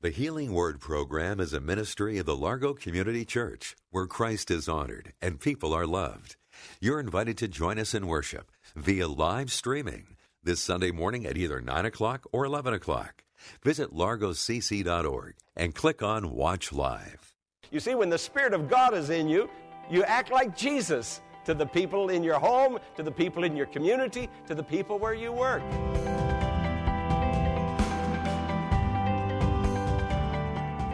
The Healing Word program is a ministry of the Largo Community Church where Christ is honored and people are loved. You're invited to join us in worship via live streaming this Sunday morning at either 9 o'clock or 11 o'clock. Visit largocc.org and click on Watch Live. You see, when the Spirit of God is in you, you act like Jesus to the people in your home, to the people in your community, to the people where you work.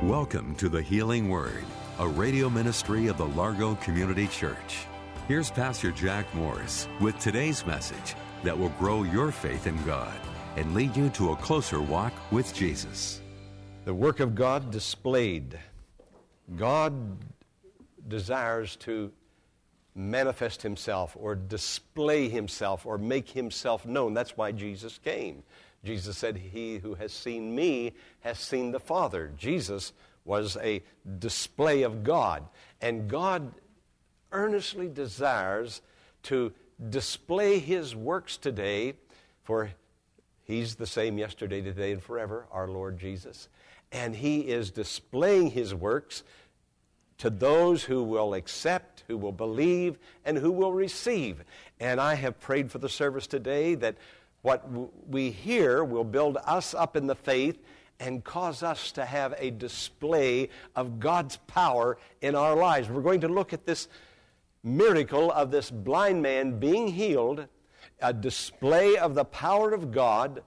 Welcome to the Healing Word, a radio ministry of the Largo Community Church. Here's Pastor Jack Morris with today's message that will grow your faith in God and lead you to a closer walk with Jesus. The work of God displayed. God desires to manifest himself or display himself or make himself known. That's why Jesus came. Jesus said, He who has seen me has seen the Father. Jesus was a display of God. And God earnestly desires to display His works today, for He's the same yesterday, today, and forever, our Lord Jesus. And He is displaying His works to those who will accept, who will believe, and who will receive. And I have prayed for the service today that what we hear will build us up in the faith and cause us to have a display of God's power in our lives. We're going to look at this miracle of this blind man being healed, a display of the power of God,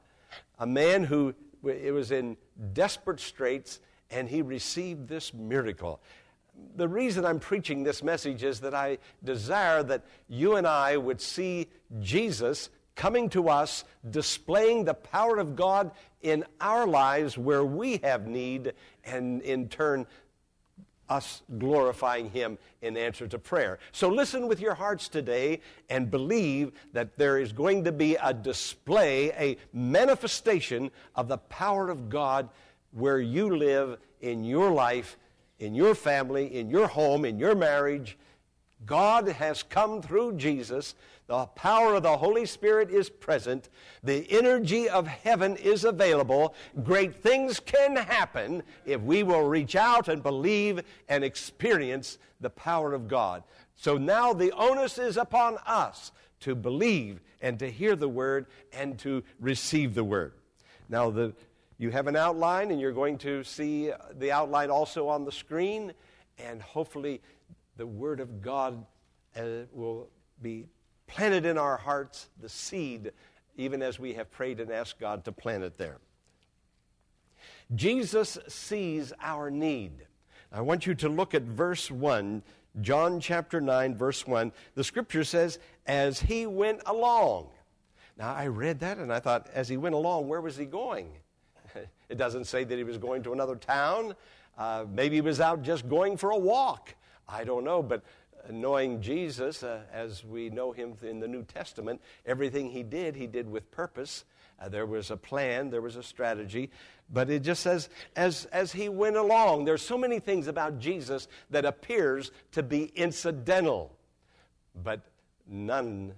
a man who it was in desperate straits and he received this miracle. The reason I'm preaching this message is that I desire that you and I would see Jesus coming to us, displaying the power of God in our lives where we have need, and in turn, us glorifying Him in answer to prayer. So listen with your hearts today and believe that there is going to be a display, a manifestation of the power of God where you live in your life, in your family, in your home, in your marriage. God has come through Jesus the power of the Holy Spirit is present. The energy of heaven is available. Great things can happen if we will reach out and believe and experience the power of God. So now the onus is upon us to believe and to hear the word and to receive the word. Now, the, you have an outline, and you're going to see the outline also on the screen, and hopefully the word of God uh, will be planted in our hearts the seed, even as we have prayed and asked God to plant it there. Jesus sees our need. I want you to look at verse 1, John chapter 9, verse 1. The scripture says, as he went along. Now, I read that and I thought, as he went along, where was he going? it doesn't say that he was going to another town. Uh, maybe he was out just going for a walk. I don't know, but knowing Jesus uh, as we know him in the New Testament, everything he did, he did with purpose. Uh, there was a plan, there was a strategy, but it just says as, as he went along, there's so many things about Jesus that appears to be incidental, but none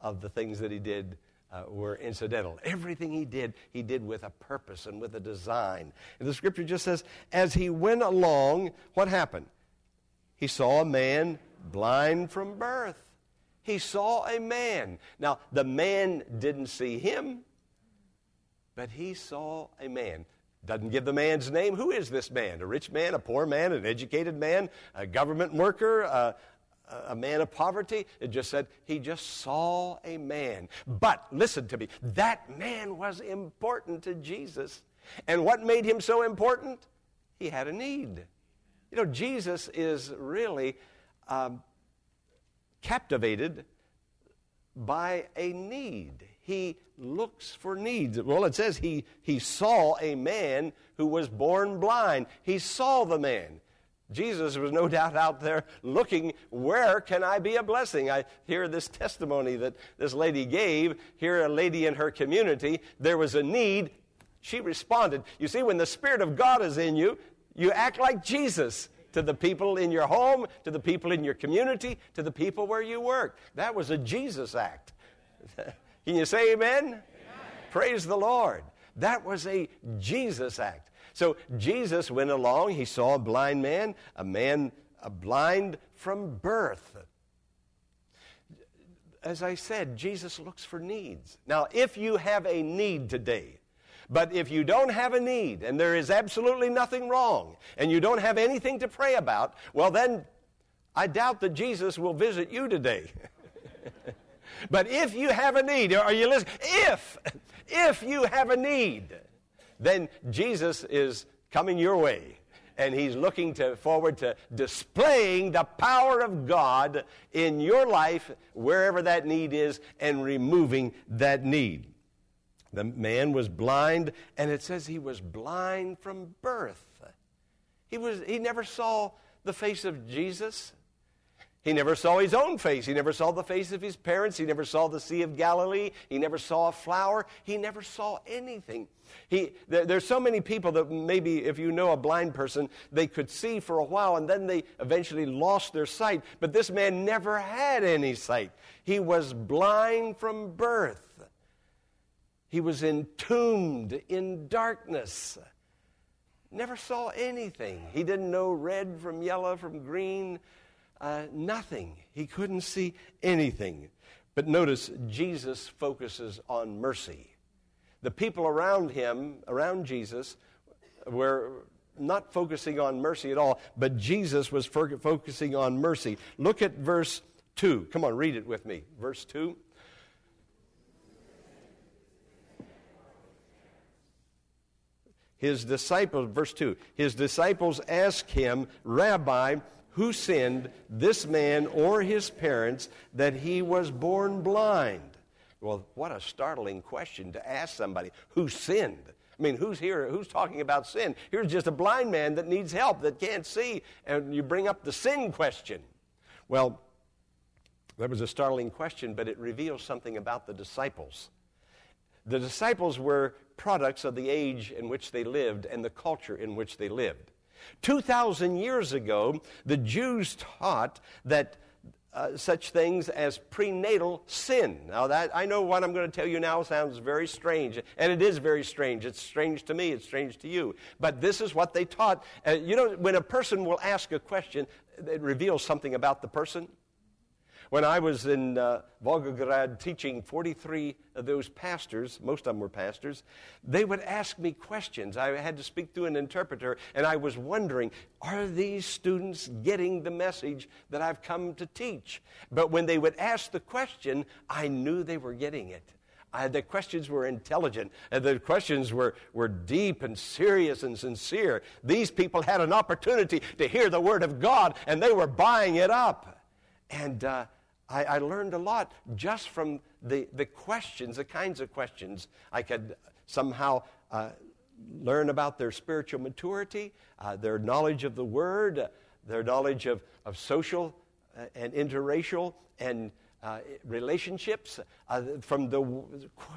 of the things that he did uh, were incidental. Everything he did, he did with a purpose and with a design. And the scripture just says, as he went along, what happened? He saw a man blind from birth. He saw a man. Now, the man didn't see him, but he saw a man. Doesn't give the man's name. Who is this man? A rich man, a poor man, an educated man, a government worker, a, a man of poverty? It just said he just saw a man. But listen to me, that man was important to Jesus. And what made him so important? He had a need. You know, Jesus is really um, captivated by a need. he looks for needs. Well, it says he, he saw a man who was born blind. He saw the man. Jesus was no doubt out there looking, where can I be a blessing? I hear this testimony that this lady gave. Here, a lady in her community, there was a need. She responded. You see, when the Spirit of God is in you, you act like Jesus to the people in your home, to the people in your community, to the people where you work. That was a Jesus act. Can you say amen? amen? Praise the Lord. That was a Jesus act. So Jesus went along, he saw a blind man, a man a blind from birth. As I said, Jesus looks for needs. Now, if you have a need today, but if you don't have a need and there is absolutely nothing wrong and you don't have anything to pray about, well, then I doubt that Jesus will visit you today. but if you have a need, are you listening? If, if you have a need, then Jesus is coming your way and he's looking to, forward to displaying the power of God in your life, wherever that need is, and removing that need. The man was blind, and it says he was blind from birth. He, was, he never saw the face of Jesus. He never saw his own face. He never saw the face of his parents. He never saw the Sea of Galilee. He never saw a flower. He never saw anything. He, there, there's so many people that maybe if you know a blind person, they could see for a while and then they eventually lost their sight. But this man never had any sight. He was blind from birth. He was entombed in darkness. Never saw anything. He didn't know red from yellow from green. Uh, nothing. He couldn't see anything. But notice, Jesus focuses on mercy. The people around him, around Jesus, were not focusing on mercy at all, but Jesus was focusing on mercy. Look at verse 2. Come on, read it with me. Verse 2. His disciples, verse 2, his disciples asked him, Rabbi, who sinned, this man or his parents, that he was born blind? Well, what a startling question to ask somebody who sinned. I mean, who's here? Who's talking about sin? Here's just a blind man that needs help, that can't see, and you bring up the sin question. Well, that was a startling question, but it reveals something about the disciples. The disciples were products of the age in which they lived and the culture in which they lived. 2,000 years ago, the Jews taught that uh, such things as prenatal sin. Now, that I know what I'm going to tell you now sounds very strange, and it is very strange. It's strange to me, it's strange to you. But this is what they taught. Uh, you know, when a person will ask a question, it reveals something about the person. When I was in uh, Volgograd teaching 43 of those pastors, most of them were pastors, they would ask me questions. I had to speak through an interpreter, and I was wondering, are these students getting the message that I've come to teach? But when they would ask the question, I knew they were getting it. The questions were intelligent, and the questions were, were deep and serious and sincere. These people had an opportunity to hear the Word of God, and they were buying it up. And uh, I, I, learned a lot just from the, the questions, the kinds of questions I could somehow uh, learn about their spiritual maturity, uh, their knowledge of the Word, uh, their knowledge of, of social uh, and interracial and uh, relationships uh, from the,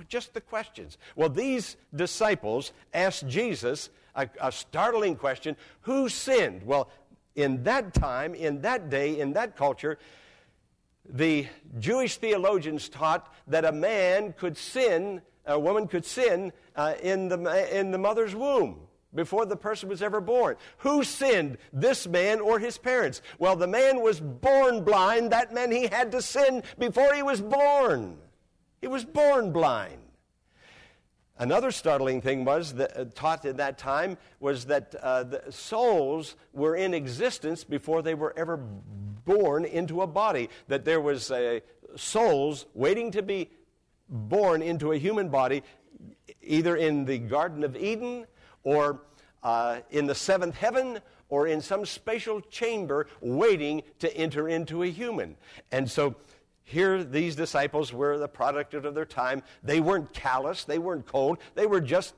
just the questions. Well, these disciples asked Jesus a, a startling question Who sinned? Well, in that time, in that day, in that culture, the Jewish theologians taught that a man could sin, a woman could sin uh, in, the, in the mother's womb before the person was ever born. Who sinned, this man or his parents? Well, the man was born blind. That meant he had to sin before he was born. He was born blind. Another startling thing was that, uh, taught at that time was that uh, souls were in existence before they were ever born into a body. That there was uh, souls waiting to be born into a human body, either in the Garden of Eden or uh, in the seventh heaven or in some spatial chamber waiting to enter into a human. And so here these disciples were the product of their time. They weren't callous, they weren't cold, they were just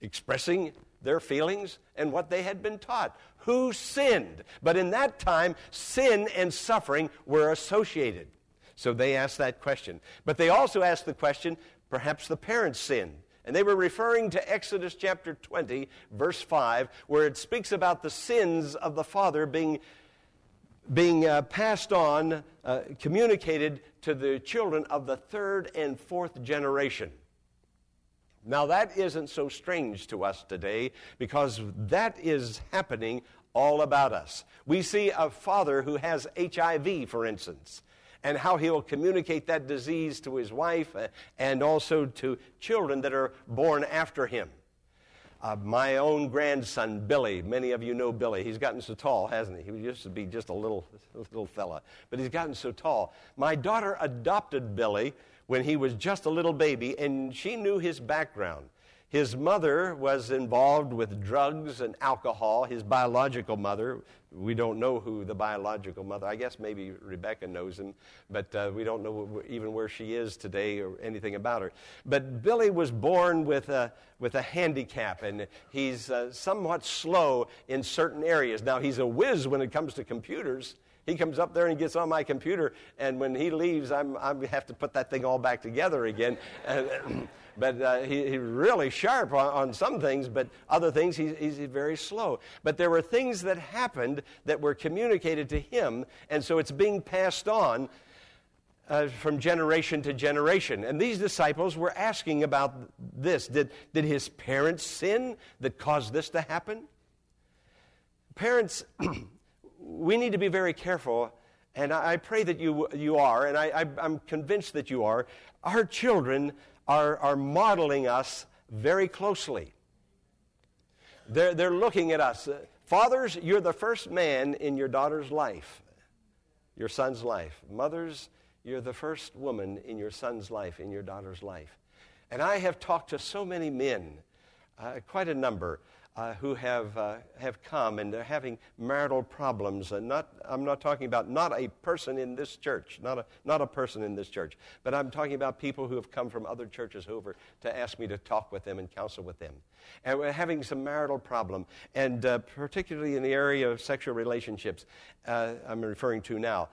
expressing their feelings and what they had been taught. Who sinned? But in that time, sin and suffering were associated. So they asked that question. But they also asked the question perhaps the parents sinned. And they were referring to Exodus chapter 20, verse 5, where it speaks about the sins of the father being, being uh, passed on, uh, communicated to the children of the third and fourth generation. Now, that isn't so strange to us today because that is happening all about us. We see a father who has HIV, for instance, and how he'll communicate that disease to his wife uh, and also to children that are born after him. Uh, my own grandson, Billy, many of you know Billy. He's gotten so tall, hasn't he? He used to be just a little, little fella, but he's gotten so tall. My daughter adopted Billy when he was just a little baby, and she knew his background. His mother was involved with drugs and alcohol. His biological mother, we don't know who the biological mother, I guess maybe Rebecca knows him, but uh, we don't know even where she is today or anything about her. But Billy was born with a, with a handicap, and he's uh, somewhat slow in certain areas. Now, he's a whiz when it comes to computers. He comes up there and gets on my computer, and when he leaves, I'm, I have to put that thing all back together again. but uh, he, he's really sharp on, on, some things, but other things he, he's very slow. But there were things that happened that were communicated to him, and so it's being passed on uh, from generation to generation. And these disciples were asking about this. Did, did his parents sin that caused this to happen? Parents we need to be very careful, and I, pray that you, you are, and I, I, am convinced that you are. Our children are, are modeling us very closely. They're, they're looking at us. Fathers, you're the first man in your daughter's life, your son's life. Mothers, you're the first woman in your son's life, in your daughter's life. And I have talked to so many men, uh, quite a number, uh, who have, uh, have come and they're having marital problems. And not, I'm not talking about not a person in this church, not a, not a person in this church, but I'm talking about people who have come from other churches over to ask me to talk with them and counsel with them. And we're having some marital problem, and uh, particularly in the area of sexual relationships, uh, I'm referring to now.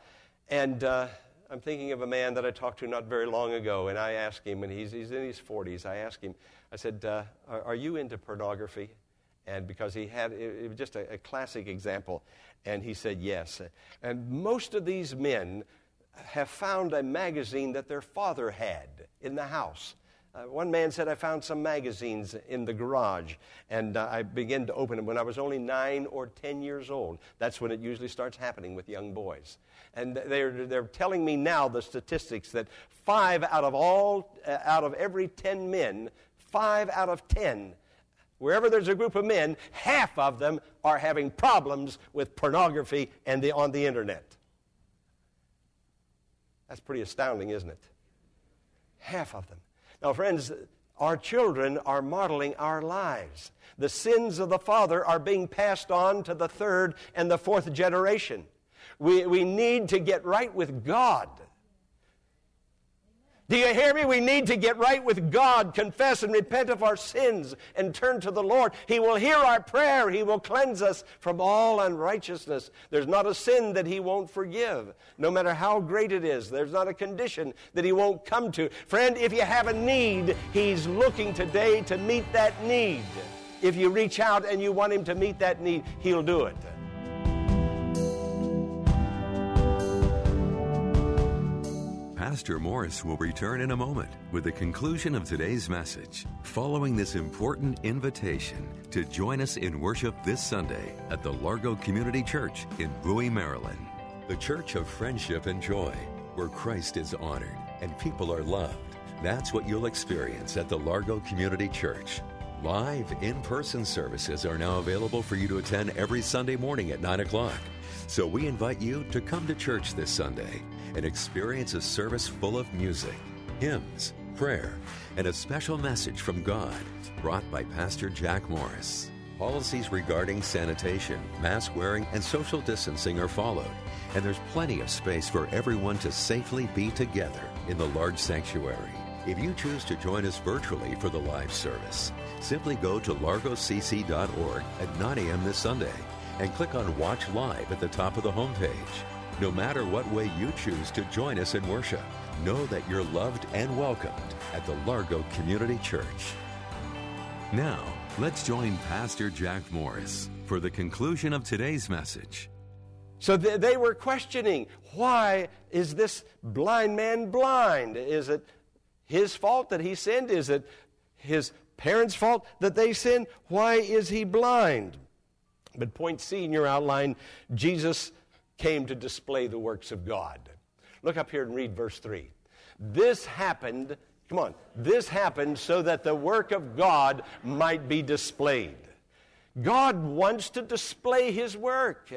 And uh, I'm thinking of a man that I talked to not very long ago, and I asked him, and he's, he's in his 40s, I asked him, I said, uh, are, are you into pornography? And because he had it, was just a, a, classic example and he said yes. And most of these men have found a magazine that their father had in the house. Uh, one man said i found some magazines in the garage and uh, i began to open them when i was only nine or ten years old. That's when it usually starts happening with young boys. And they're, they're telling me now the statistics that five out of all uh, out of every ten men five out of ten wherever there's a group of men, half of them are having problems with pornography and the, on the internet. That's pretty astounding, isn't it? Half of them. Now, friends, our children are modeling our lives. The sins of the father are being passed on to the third and the fourth generation. We, we need to get right with God. Do you hear me? We need to get right with God, confess and repent of our sins, and turn to the Lord. He will hear our prayer. He will cleanse us from all unrighteousness. There's not a sin that He won't forgive, no matter how great it is. There's not a condition that He won't come to. Friend, if you have a need, He's looking today to meet that need. If you reach out and you want Him to meet that need, He'll do it. Pastor Morris will return in a moment with the conclusion of today's message, following this important invitation to join us in worship this Sunday at the Largo Community Church in Bowie, Maryland. The church of friendship and joy, where Christ is honored and people are loved. That's what you'll experience at the Largo Community Church. Live in person services are now available for you to attend every Sunday morning at 9 o'clock. So we invite you to come to church this Sunday and experience a service full of music, hymns, prayer, and a special message from God brought by Pastor Jack Morris. Policies regarding sanitation, mask wearing, and social distancing are followed, and there's plenty of space for everyone to safely be together in the large sanctuary. If you choose to join us virtually for the live service, simply go to largocc.org at 9 a.m. this Sunday and click on Watch Live at the top of the homepage. No matter what way you choose to join us in worship, know that you're loved and welcomed at the Largo Community Church. Now, let's join Pastor Jack Morris for the conclusion of today's message. So they were questioning why is this blind man blind? Is it his fault that he sinned? Is it his parents' fault that they sinned? Why is he blind? But point C in your outline Jesus came to display the works of God. Look up here and read verse 3. This happened, come on, this happened so that the work of God might be displayed. God wants to display his work.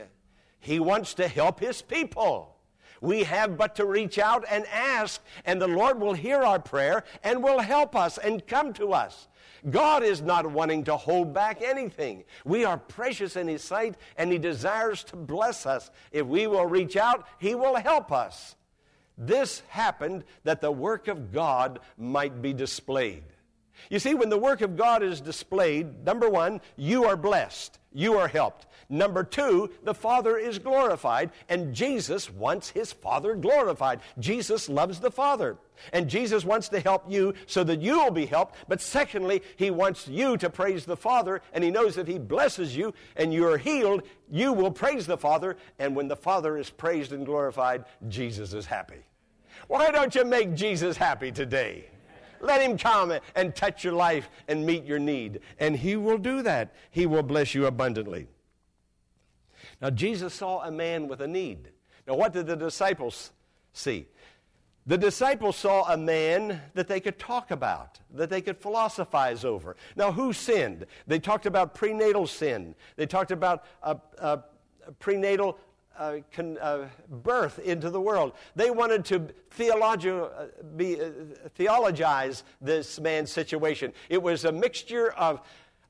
He wants to help his people. We have but to reach out and ask, and the Lord will hear our prayer and will help us and come to us. God is not wanting to hold back anything. We are precious in His sight, and He desires to bless us. If we will reach out, He will help us. This happened that the work of God might be displayed. You see, when the work of God is displayed, number one, you are blessed, you are helped. Number two, the Father is glorified, and Jesus wants his Father glorified. Jesus loves the Father, and Jesus wants to help you so that you will be helped. But secondly, he wants you to praise the Father, and he knows if he blesses you and you're healed, you will praise the Father, and when the Father is praised and glorified, Jesus is happy. Why don't you make Jesus happy today? Let him come and touch your life and meet your need. And he will do that. He will bless you abundantly. Now, Jesus saw a man with a need. Now, what did the disciples see? The disciples saw a man that they could talk about, that they could philosophize over. Now, who sinned? They talked about prenatal sin. They talked about a, a, prenatal uh, con, uh, birth into the world. They wanted to theologi- uh, uh, theologize this man's situation. It was a mixture of,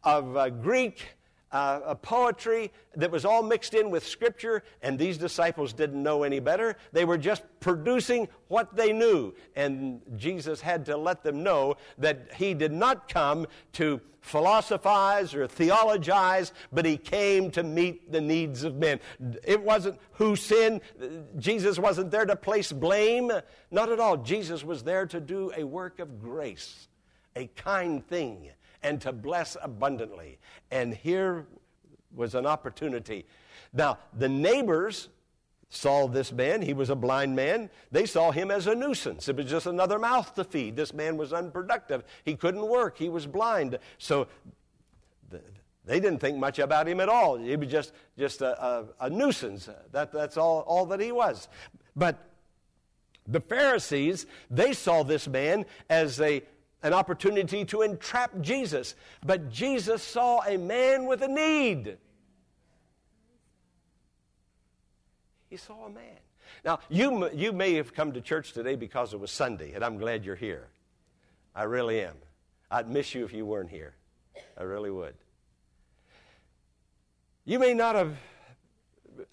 of uh, Greek uh, a poetry that was all mixed in with scripture, and these disciples didn't know any better. They were just producing what they knew. And Jesus had to let them know that he did not come to philosophize or theologize, but he came to meet the needs of men. It wasn't who sinned. Jesus wasn't there to place blame. Not at all. Jesus was there to do a work of grace, a kind thing and to bless abundantly. And here was an opportunity. Now, the neighbors saw this man. He was a blind man. They saw him as a nuisance. It was just another mouth to feed. This man was unproductive. He couldn't work. He was blind. So they didn't think much about him at all. He was just, just a, a, a nuisance. That, that's all, all that he was. But the Pharisees, they saw this man as a an opportunity to entrap Jesus. But Jesus saw a man with a need. He saw a man. Now, you, you may have come to church today because it was Sunday, and I'm glad you're here. I really am. I'd miss you if you weren't here. I really would. You may not have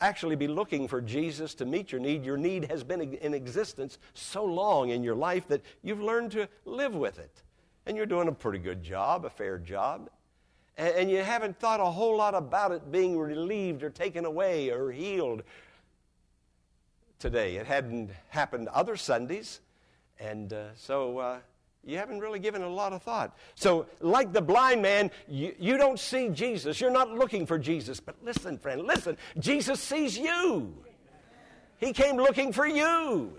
actually be looking for Jesus to meet your need. Your need has been in existence so long in your life that you've learned to live with it. And you're doing a pretty good job, a fair job. And, you haven't thought a whole lot about it being relieved or taken away or healed today. It hadn't happened other Sundays. And uh, so uh, you haven't really given a lot of thought. So, like the blind man, you, you don't see Jesus. You're not looking for Jesus. But listen, friend, listen. Jesus sees you. He came looking for you.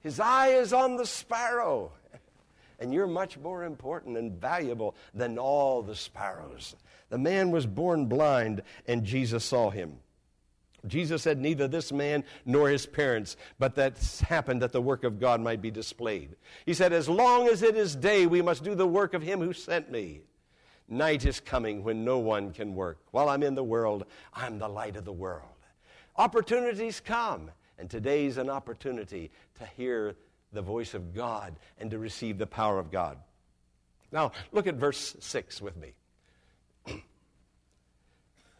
His eye is on the sparrow. And you're much more important and valuable than all the sparrows. The man was born blind, and Jesus saw him. Jesus said, Neither this man nor his parents, but that happened that the work of God might be displayed. He said, As long as it is day, we must do the work of him who sent me. Night is coming when no one can work. While I'm in the world, I'm the light of the world. Opportunities come, and today's an opportunity to hear the voice of God and to receive the power of God. Now, look at verse 6 with me.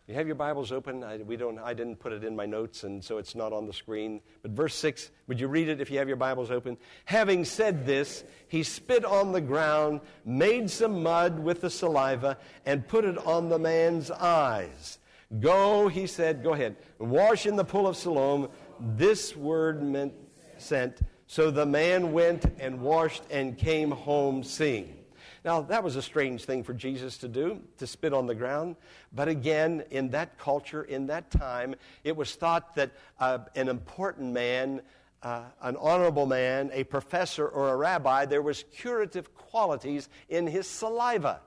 You have your Bibles open. I, we don't, I didn't put it in my notes, and so it's not on the screen. But verse 6, would you read it if you have your Bibles open? Having said this, he spit on the ground, made some mud with the saliva, and put it on the man's eyes. Go, he said, go ahead, wash in the pool of Siloam. This word meant sent. So the man went and washed and came home seeing. Now, that was a strange thing for Jesus to do, to spit on the ground. But again, in that culture, in that time, it was thought that uh, an important man, uh, an honorable man, a professor, or a rabbi, there was curative qualities in his saliva.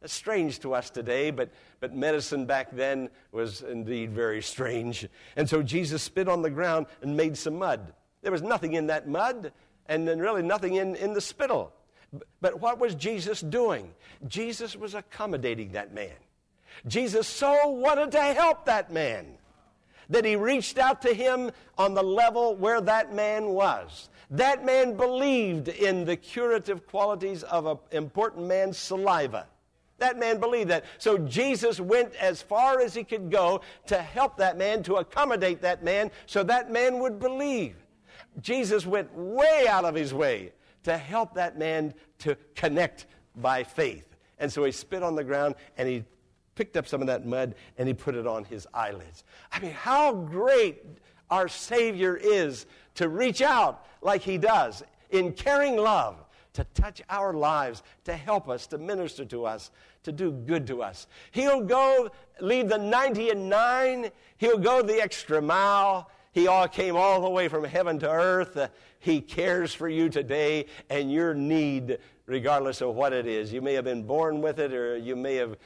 That's strange to us today, but, but medicine back then was indeed very strange. And so Jesus spit on the ground and made some mud. There was nothing in that mud, and then really nothing in, in the spittle. But what was Jesus doing? Jesus was accommodating that man. Jesus so wanted to help that man that he reached out to him on the level where that man was. That man believed in the curative qualities of an important man's saliva. That man believed that. So Jesus went as far as he could go to help that man, to accommodate that man, so that man would believe. Jesus went way out of his way to help that man to connect by faith. And so he spit on the ground and he picked up some of that mud and he put it on his eyelids. I mean, how great our Savior is to reach out like he does in caring love to touch our lives, to help us, to minister to us, to do good to us. He'll go leave the 90 and 9, he'll go the extra mile. He all came all the way from heaven to earth. Uh, he cares for you today and your need, regardless of what it is. You may have been born with it, or you may have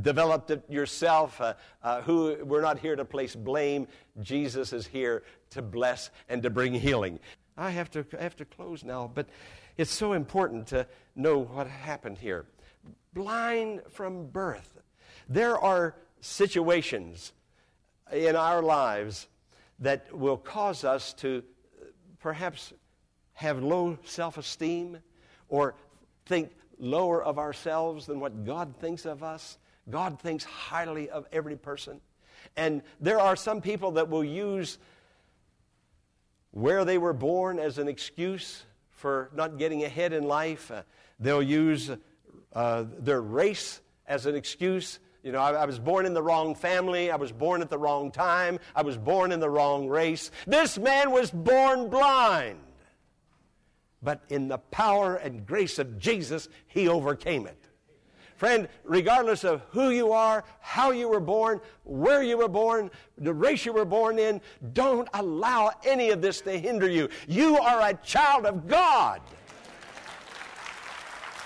developed it yourself. Uh, uh, who we're not here to place blame. Jesus is here to bless and to bring healing. I have to I have to close now, but it's so important to know what happened here. Blind from birth. There are situations in our lives that will cause us to perhaps have low self esteem or think lower of ourselves than what God thinks of us. God thinks highly of every person. And there are some people that will use where they were born as an excuse for not getting ahead in life. Uh, they'll use uh, their race as an excuse you know, I, I, was born in the wrong family. I was born at the wrong time. I was born in the wrong race. This man was born blind. But in the power and grace of Jesus, he overcame it. Friend, regardless of who you are, how you were born, where you were born, the race you were born in, don't allow any of this to hinder you. You are a child of God.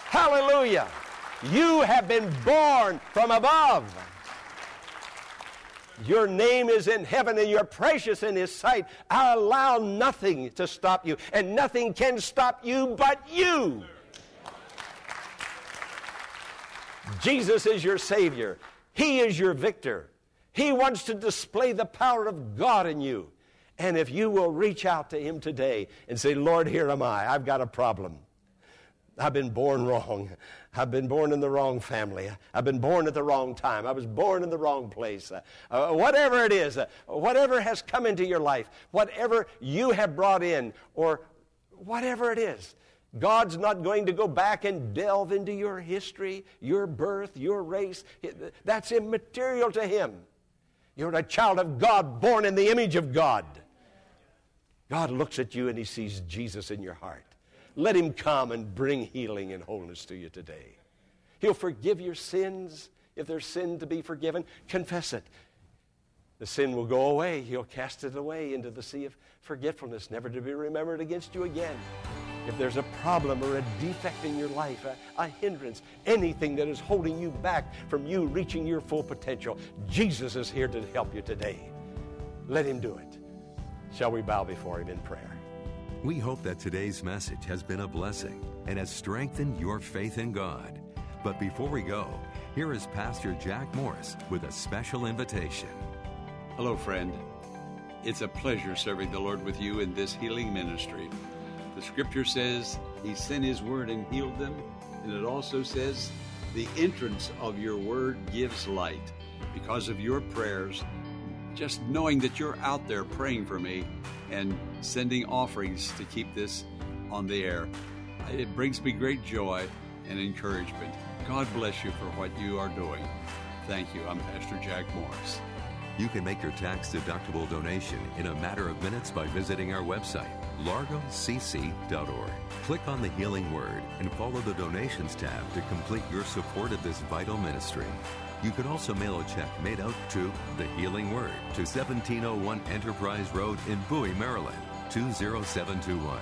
Hallelujah. You have been born from above. Your name is in heaven and you're precious in His sight. I allow nothing to stop you, and nothing can stop you but you. Jesus is your Savior, He is your victor. He wants to display the power of God in you. And if you will reach out to Him today and say, Lord, here am I, I've got a problem. I've been born wrong. I've been born in the wrong family. I've been born at the wrong time. I was born in the wrong place. Uh, whatever it is, uh, whatever has come into your life, whatever you have brought in, or whatever it is, God's not going to go back and delve into your history, your birth, your race. That's immaterial to Him. You're a child of God, born in the image of God. God looks at you and He sees Jesus in your heart. Let him come and bring healing and wholeness to you today. He'll forgive your sins. If there's sin to be forgiven, confess it. The sin will go away. He'll cast it away into the sea of forgetfulness, never to be remembered against you again. If there's a problem or a defect in your life, a, a, hindrance, anything that is holding you back from you reaching your full potential, Jesus is here to help you today. Let him do it. Shall we bow before him in prayer? We hope that today's message has been a blessing and has strengthened your faith in God. But before we go, here is Pastor Jack Morris with a special invitation. Hello, friend. It's a pleasure serving the Lord with you in this healing ministry. The scripture says He sent His word and healed them, and it also says, The entrance of your word gives light. because of your prayers, just knowing that you're out there praying for me and sending offerings to keep this on the air. It brings me great joy and encouragement. God bless you for what you are doing. Thank you. I'm Pastor Jack Morris. You can make your tax deductible donation in a matter of minutes by visiting our website, largocc.org. Click on the Healing Word and follow the Donations tab to complete your support of this vital ministry. You can also mail a check made out to The Healing Word to 1701 Enterprise Road in Bowie, Maryland, 20721.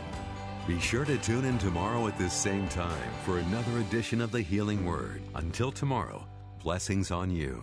Be sure to tune in tomorrow at this same time for another edition of The Healing Word. Until tomorrow, blessings on you.